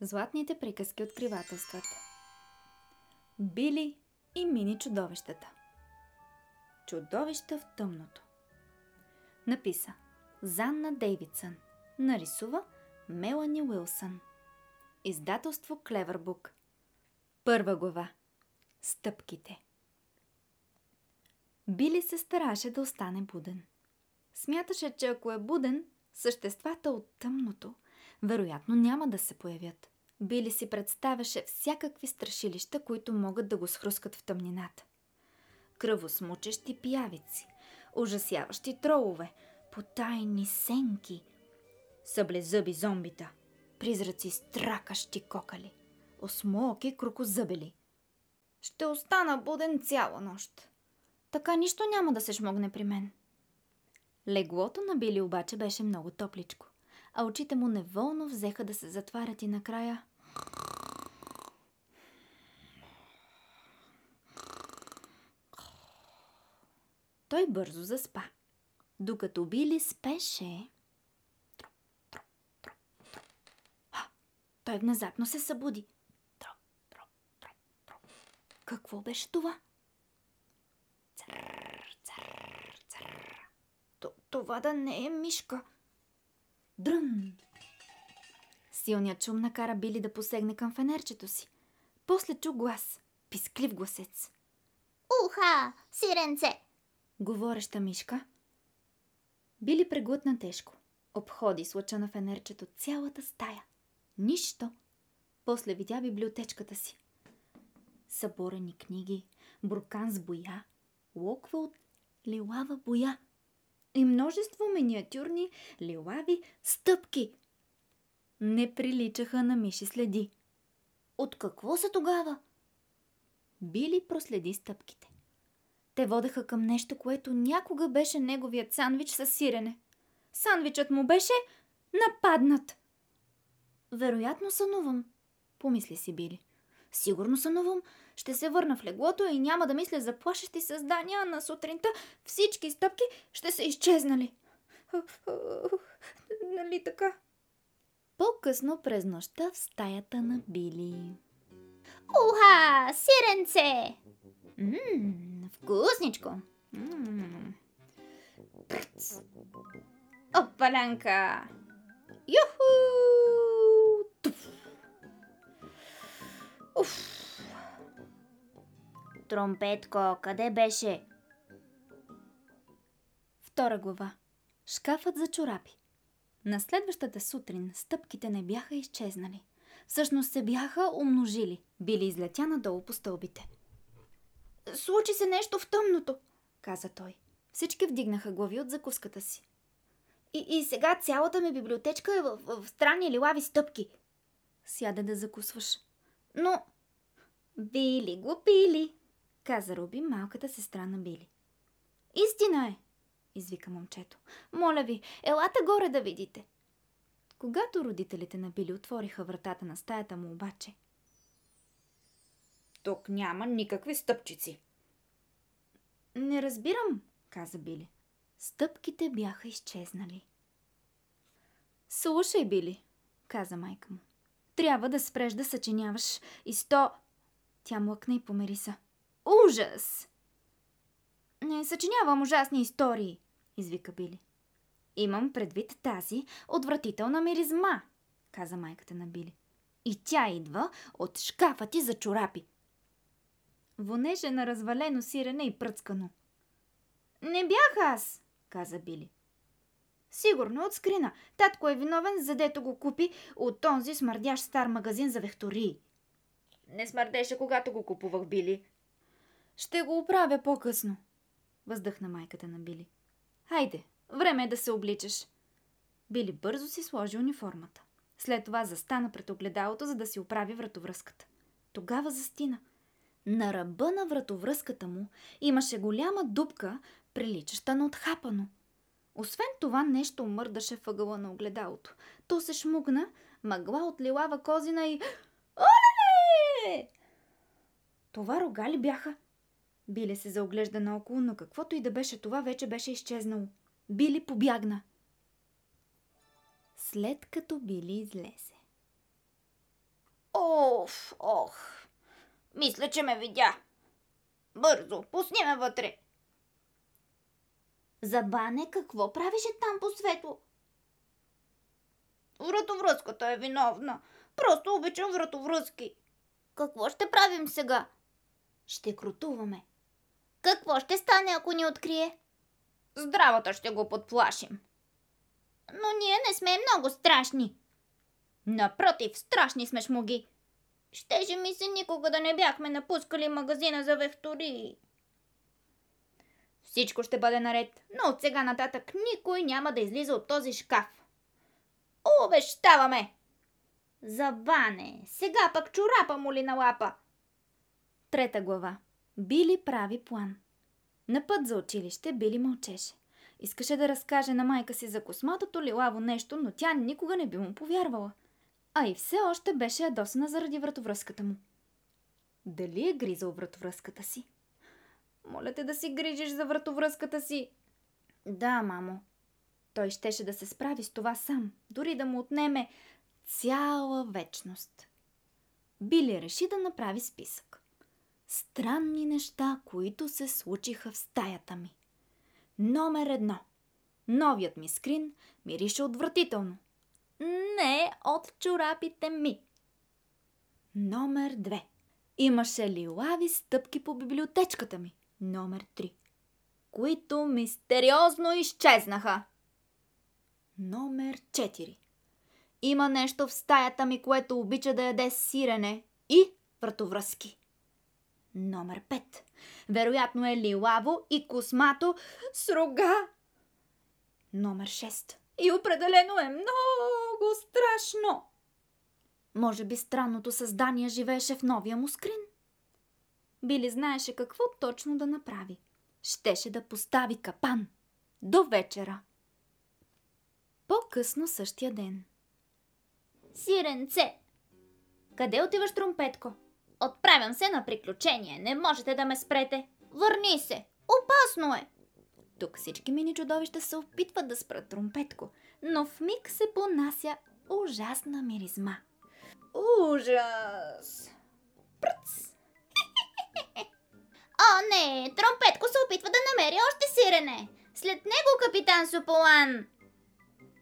Златните приказки откривателствата. Били и мини чудовищата. Чудовища в тъмното. Написа Занна Дейвидсън. Нарисува Мелани Уилсън. Издателство Клевербук. Първа глава. Стъпките. Били се стараше да остане буден. Смяташе, че ако е буден, съществата от тъмното – вероятно няма да се появят. Били си представяше всякакви страшилища, които могат да го схрускат в тъмнината. Кръвосмучещи пиявици, ужасяващи тролове, потайни сенки, съблезъби зомбита, призраци стракащи кокали, осмоки крокозъбели. Ще остана буден цяла нощ. Така нищо няма да се шмогне при мен. Леглото на Били обаче беше много топличко а очите му неволно взеха да се затварят и накрая... Той бързо заспа. Докато Били спеше... Той внезапно се събуди. Какво беше това? Цър, цър, цър. Това да не е мишка. Дрън! Силният шум накара Били да посегне към фенерчето си. После чу глас. Писклив гласец. Уха! Сиренце! Говореща мишка. Били преглътна тежко. Обходи с лъча на фенерчето цялата стая. Нищо. После видя библиотечката си. Съборени книги, буркан с боя, локва от лилава боя и множество миниатюрни лилави стъпки. Не приличаха на миши следи. От какво са тогава? Били проследи стъпките. Те водеха към нещо, което някога беше неговият сандвич с сирене. Сандвичът му беше нападнат. Вероятно сънувам, помисли си Били. Сигурно сънувам. Ще се върна в леглото и няма да мисля за плашещи създания, на сутринта всички стъпки ще са изчезнали. Нали така? По-късно през нощта в стаята на Били. Уха! Сиренце! Ммм, вкусничко. Ммм. Опалянка! Юху! Уф! Тромпетко, къде беше? Втора глава. Шкафът за чорапи. На следващата сутрин стъпките не бяха изчезнали. Всъщност се бяха умножили. Били излетя надолу по стълбите. Случи се нещо в тъмното, каза той. Всички вдигнаха глави от закуската си. И, и сега цялата ми библиотечка е в, в, странни лилави стъпки. Сяде да закусваш. Но... Били го пили, каза Руби, малката сестра на Били. Истина е, извика момчето. Моля ви, елате горе да видите. Когато родителите на Били отвориха вратата на стаята му обаче, тук няма никакви стъпчици. Не разбирам, каза Били. Стъпките бяха изчезнали. Слушай, Били, каза майка му. Трябва да спреш да съчиняваш и сто... Тя млъкна и помириса. Ужас! Не съчинявам ужасни истории, извика Били. Имам предвид тази отвратителна миризма, каза майката на Били. И тя идва от шкафа ти за чорапи. Вонеше на развалено сирене и пръцкано. Не бях аз, каза Били. Сигурно от скрина. Татко е виновен, задето го купи от този смърдящ стар магазин за вехтории. Не смърдеше, когато го купувах, Били, ще го оправя по-късно, въздъхна майката на Били. Хайде, време е да се обличаш. Били бързо си сложи униформата. След това застана пред огледалото, за да си оправи вратовръзката. Тогава застина. На ръба на вратовръзката му имаше голяма дупка, приличаща на отхапано. Освен това нещо мърдаше въгъла на огледалото. То се шмугна, мъгла от лилава козина и... Оле! Това рога ли бяха? Били се заоглежда наоколо, но каквото и да беше това, вече беше изчезнало. Били побягна. След като Били излезе. Оф, ох. Мисля, че ме видя. Бързо, пусни ме вътре. Забане, какво правеше там по светло? Вратовръзката е виновна. Просто обичам вратовръзки. Какво ще правим сега? Ще крутуваме. Какво ще стане, ако ни открие? Здравата ще го подплашим. Но ние не сме много страшни. Напротив, страшни сме шмуги. Щеше ми се никога да не бяхме напускали магазина за вехтори. Всичко ще бъде наред, но от сега нататък никой няма да излиза от този шкаф. Обещаваме! Забане, сега пък чорапа му ли на лапа? Трета глава. Били прави план. На път за училище Били мълчеше. Искаше да разкаже на майка си за косматото лилаво нещо, но тя никога не би му повярвала. А и все още беше ядосана заради вратовръзката му. Дали е гризал вратовръзката си? Моля те да си грижиш за вратовръзката си. Да, мамо. Той щеше да се справи с това сам, дори да му отнеме цяла вечност. Били реши да направи списък. Странни неща, които се случиха в стаята ми. Номер едно. Новият ми скрин мирише отвратително. Не от чорапите ми. Номер 2. Имаше лилави стъпки по библиотечката ми. Номер 3. Които мистериозно изчезнаха. Номер 4. Има нещо в стаята ми, което обича да яде сирене и вратовръзки. Номер 5. Вероятно е лилаво и космато с рога. Номер 6. И определено е много страшно. Може би странното създание живееше в новия му скрин. Били знаеше какво точно да направи. Щеше да постави капан. До вечера. По-късно същия ден. Сиренце! Къде отиваш, Тромпетко? Отправям се на приключение. Не можете да ме спрете. Върни се! Опасно е! Тук всички мини чудовища се опитват да спрат Тромпетко, но в миг се понася ужасна миризма. Ужас! Пръц! О, не! Тромпетко се опитва да намери още сирене. След него капитан Суполан.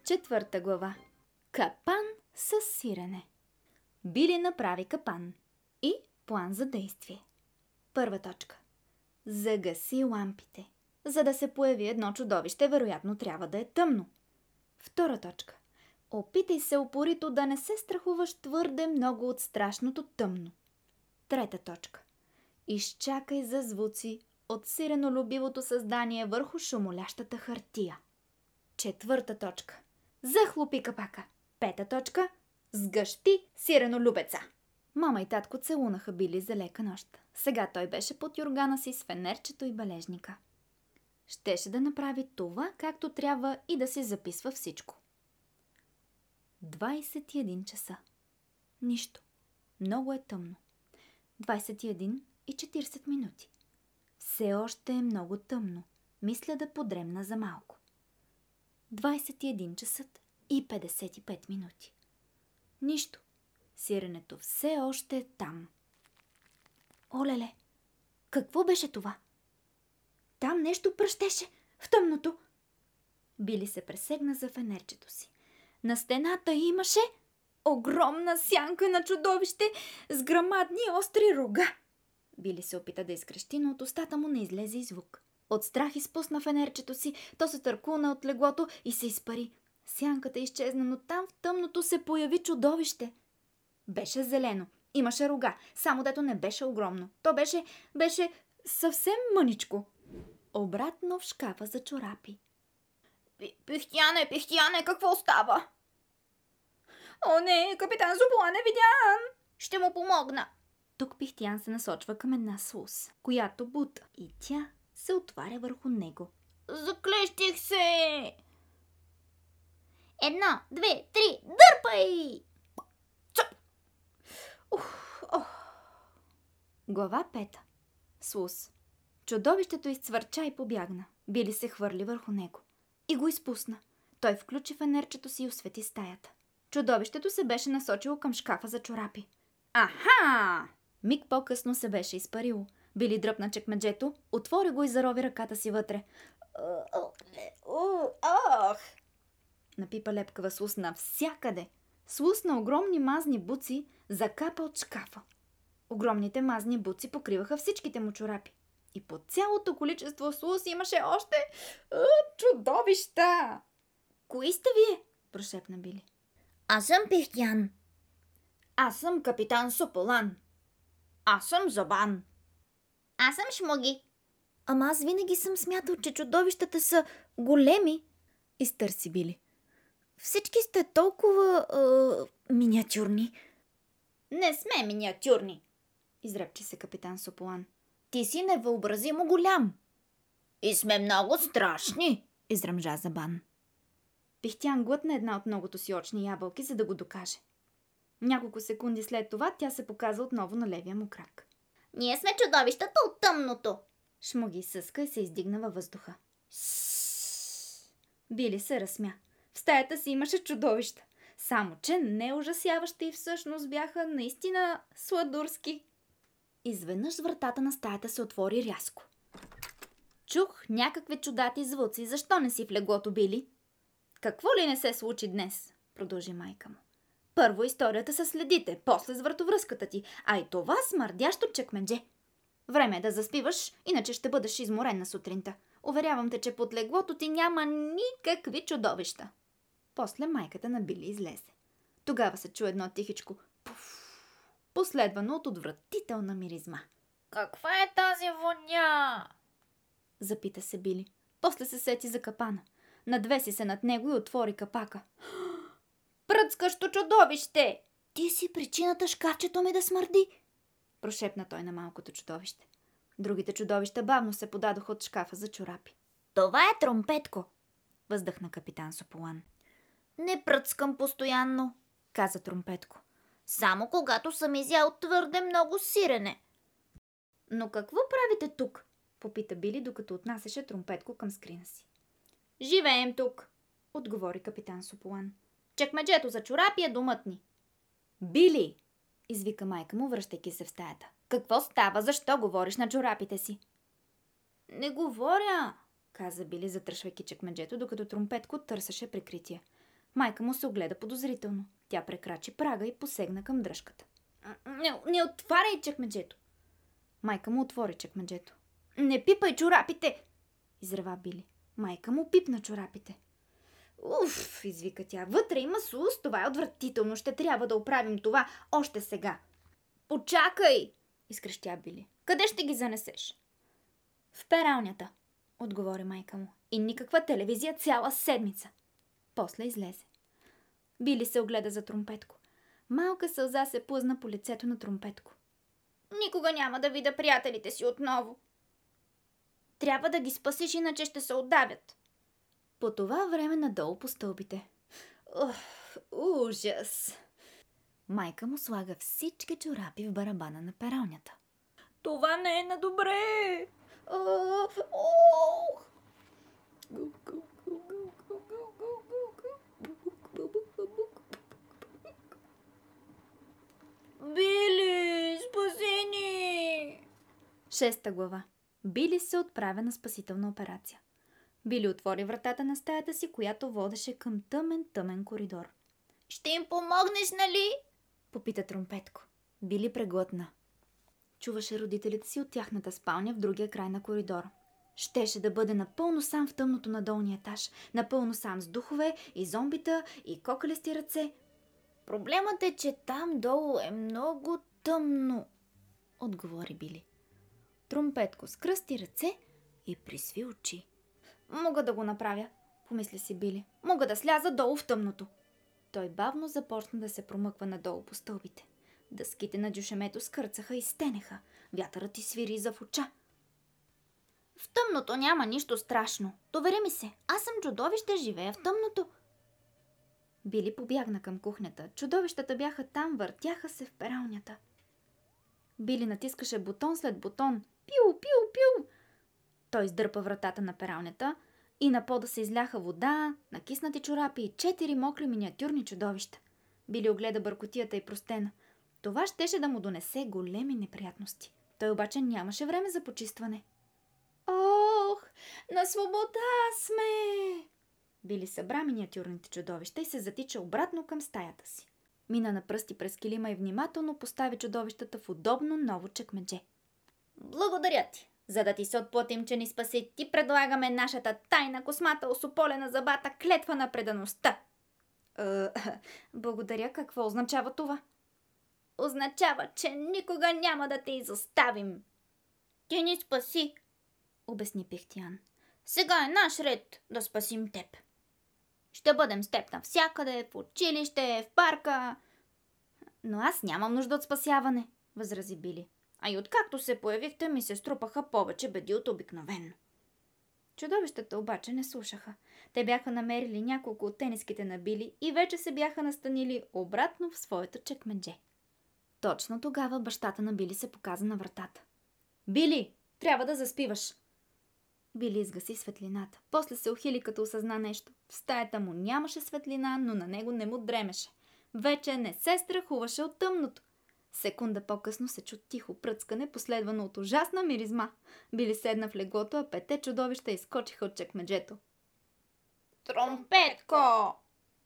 Четвърта глава. Капан с сирене. Били направи капан и план за действие. Първа точка. Загаси лампите. За да се появи едно чудовище, вероятно трябва да е тъмно. Втора точка. Опитай се упорито да не се страхуваш твърде много от страшното тъмно. Трета точка. Изчакай за звуци от сиренолюбивото създание върху шумолящата хартия. Четвърта точка. Захлупи капака. Пета точка. Сгъщи сиренолюбеца. Мама и татко целунаха Били за лека нощ. Сега той беше под юргана си с фенерчето и бележника. Щеше да направи това, както трябва и да си записва всичко. 21 часа. Нищо. Много е тъмно. 21 и 40 минути. Все още е много тъмно. Мисля да подремна за малко. 21 часа и 55 минути. Нищо. Сиренето все още е там. Олеле, какво беше това? Там нещо пръщеше в тъмното. Били се пресегна за фенерчето си. На стената имаше огромна сянка на чудовище с грамадни остри рога. Били се опита да изкрещи, но от устата му не излезе и звук. От страх изпусна фенерчето си, то се търкуна от леглото и се изпари. Сянката изчезна, но там в тъмното се появи чудовище. Беше зелено, имаше рога, само дето не беше огромно. То беше, беше съвсем мъничко. Обратно в шкафа за чорапи. Пихтяне, пихтяне, какво става? О, не, капитан Зубла не видям! Ще му помогна. Тук Пихтян се насочва към една слус, която бута и тя се отваря върху него. Заклещих се! Едно, две, три, дърпай! Цъп! Ух, ох. Глава пета. Слус. Чудовището изцвърча и побягна. Били се хвърли върху него. И го изпусна. Той включи фенерчето си и освети стаята. Чудовището се беше насочило към шкафа за чорапи. Аха! Миг по-късно се беше изпарило. Били дръпна чекмеджето, отвори го и зарови ръката си вътре. Ох! Напипа лепкава слус навсякъде. Слус на огромни мазни буци закапа от шкафа. Огромните мазни буци покриваха всичките му чорапи. И по цялото количество слус имаше още а, чудовища. Кои сте вие? прошепна Били. Аз съм Пихтян. Аз съм капитан Сополан. Аз съм Забан. Аз съм Шмуги. Ама аз винаги съм смятал, че чудовищата са големи. Изтърси Били. Всички сте толкова а, миниатюрни. Не сме миниатюрни. Изрепче се капитан Сополан. Ти си невъобразимо голям. И сме много страшни. Изръмжа Забан. Пихтян глътна една от многото си очни ябълки, за да го докаже. Няколко секунди след това тя се показа отново на левия му крак. Ние сме чудовищата от тъмното. Шмуги съска и се издигна във въздуха. Били се разсмя. В стаята си имаше чудовища. Само, че не ужасяващи и всъщност бяха наистина сладурски. Изведнъж вратата на стаята се отвори рязко. Чух някакви чудати звуци. Защо не си в леглото, Били? Какво ли не се случи днес? Продължи майка му. Първо историята с следите, после с вратовръзката ти, а и това смърдящо чекмендже. Време е да заспиваш, иначе ще бъдеш изморен на сутринта. Уверявам те, че под леглото ти няма никакви чудовища. После майката на Били излезе. Тогава се чу едно тихичко пуф, последвано от отвратителна миризма. Каква е тази воня? Запита се Били. После се сети за капана. Надвеси се над него и отвори капака. Пръцкащо чудовище! Ти си причината шкафчето ми да смърди! Прошепна той на малкото чудовище. Другите чудовища бавно се подадоха от шкафа за чорапи. Това е тромпетко, въздъхна капитан Сополан. Не пръцкам постоянно, каза Тромпетко. Само когато съм изял твърде много сирене. Но какво правите тук? Попита Били, докато отнасяше Тромпетко към скрина си. Живеем тук, отговори капитан Сополан. Чекмеджето за чорапи е домът ни. Били! извика майка му, връщайки се в стаята. Какво става? Защо говориш на чорапите си? Не говоря, каза Били, затръшвайки чекмеджето, докато Тромпетко търсеше прикритие. Майка му се огледа подозрително. Тя прекрачи прага и посегна към дръжката. Не, не отваряй чекмеджето! Майка му отвори чекмеджето. Не пипай чорапите! Изрева Били. Майка му пипна чорапите. Уф, извика тя. Вътре има сус, това е отвратително. Ще трябва да оправим това още сега. Почакай! изкрещя Били. Къде ще ги занесеш? В пералнята, отговори майка му. И никаква телевизия цяла седмица. После излезе. Били се огледа за Тромпетко. Малка сълза се плъзна по лицето на Тромпетко. Никога няма да видя приятелите си отново. Трябва да ги спасиш, иначе ще се отдавят. По това време надолу по стълбите. Ух, ужас! Майка му слага всички чорапи в барабана на пералнята. Това не е на добре! Ох! Били, спаси ни! Шеста глава. Били се отправя на спасителна операция. Били отвори вратата на стаята си, която водеше към тъмен, тъмен коридор. Ще им помогнеш, нали? Попита Тромпетко. Били преглътна. Чуваше родителите си от тяхната спалня в другия край на коридора. Щеше да бъде напълно сам в тъмното на долния етаж, напълно сам с духове и зомбита и кокалести ръце. Проблемът е, че там долу е много тъмно, отговори Били. Тромпетко скръсти ръце и присви очи. Мога да го направя, помисли си Били. Мога да сляза долу в тъмното. Той бавно започна да се промъква надолу по стълбите. Дъските на дюшемето скърцаха и стенеха. Вятърът ти свири за в оча. В тъмното няма нищо страшно. Довери ми се. Аз съм чудовище, живея в тъмното. Били побягна към кухнята. Чудовищата бяха там, въртяха се в пералнята. Били натискаше бутон след бутон. Пиу, пиу, пиу! Той издърпа вратата на пералнята и на пода се изляха вода, накиснати чорапи и четири мокри миниатюрни чудовища. Били огледа бъркотията и простена. Това щеше да му донесе големи неприятности. Той обаче нямаше време за почистване. Ох, на свобода сме! Били събра миниатюрните чудовища и се затича обратно към стаята си. Мина на пръсти през килима и внимателно постави чудовищата в удобно ново чекмедже. Благодаря ти. За да ти се отплатим, че ни спаси, ти предлагаме нашата тайна космата осополена забата клетва на предаността. Е, благодаря, какво означава това? Означава, че никога няма да те изоставим. Ти ни спаси, обясни Пихтиян. Сега е наш ред да спасим теб. Ще бъдем с теб навсякъде, в училище, в парка. Но аз нямам нужда от спасяване, възрази Били. А и откакто се появихте, ми се струпаха повече беди от обикновено. Чудовищата обаче не слушаха. Те бяха намерили няколко от тениските на Били и вече се бяха настанили обратно в своето чекмедже. Точно тогава бащата на Били се показа на вратата. Били, трябва да заспиваш! Били изгаси светлината. После се ухили като осъзна нещо. В стаята му нямаше светлина, но на него не му дремеше. Вече не се страхуваше от тъмното. Секунда по-късно се чу тихо пръцкане, последвано от ужасна миризма. Били седна в леглото, а пете чудовища изкочиха от чекмеджето. Тромпетко!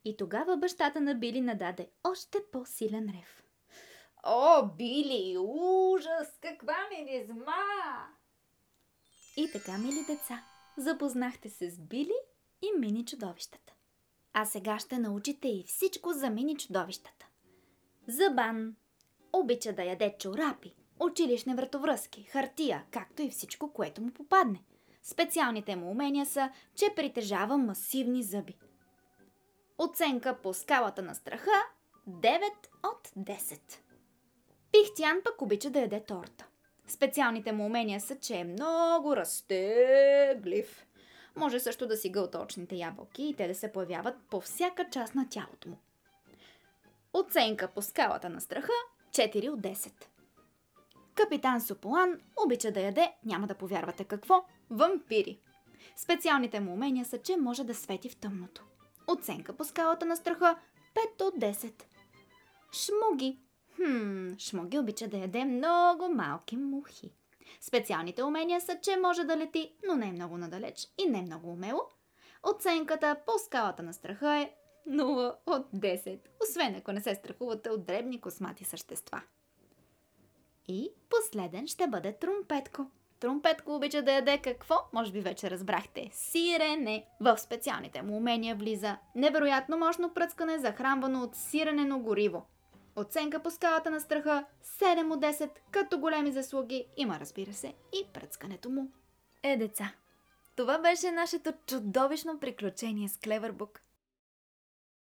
И тогава бащата на Били нададе още по-силен рев. О, Били, ужас! Каква миризма! И така, мили деца, запознахте се с Били и мини чудовищата. А сега ще научите и всичко за мини чудовищата. Забан обича да яде чорапи, училищни вратовръзки, хартия, както и всичко, което му попадне. Специалните му умения са, че притежава масивни зъби. Оценка по скалата на страха 9 от 10. Пихтян пък обича да яде торта. Специалните му умения са, че е много разтеглив. Може също да си гълта очните ябълки и те да се появяват по всяка част на тялото му. Оценка по скалата на страха 4 от 10. Капитан Сополан обича да яде, няма да повярвате какво, вампири. Специалните му умения са, че може да свети в тъмното. Оценка по скалата на страха 5 от 10. Шмуги Хм, Шмоги обича да яде много малки мухи. Специалните умения са, че може да лети, но не е много надалеч и не е много умело. Оценката по скалата на страха е 0 от 10, освен ако не се страхувате от дребни космати същества. И последен ще бъде Трумпетко. Трумпетко обича да яде какво? Може би вече разбрахте. Сирене. В специалните му умения влиза невероятно мощно пръскане, захранвано от сиренено гориво. Оценка по скалата на страха 7 от 10, като големи заслуги има, разбира се, и пръцкането му. Е, деца, това беше нашето чудовищно приключение с Клевербук.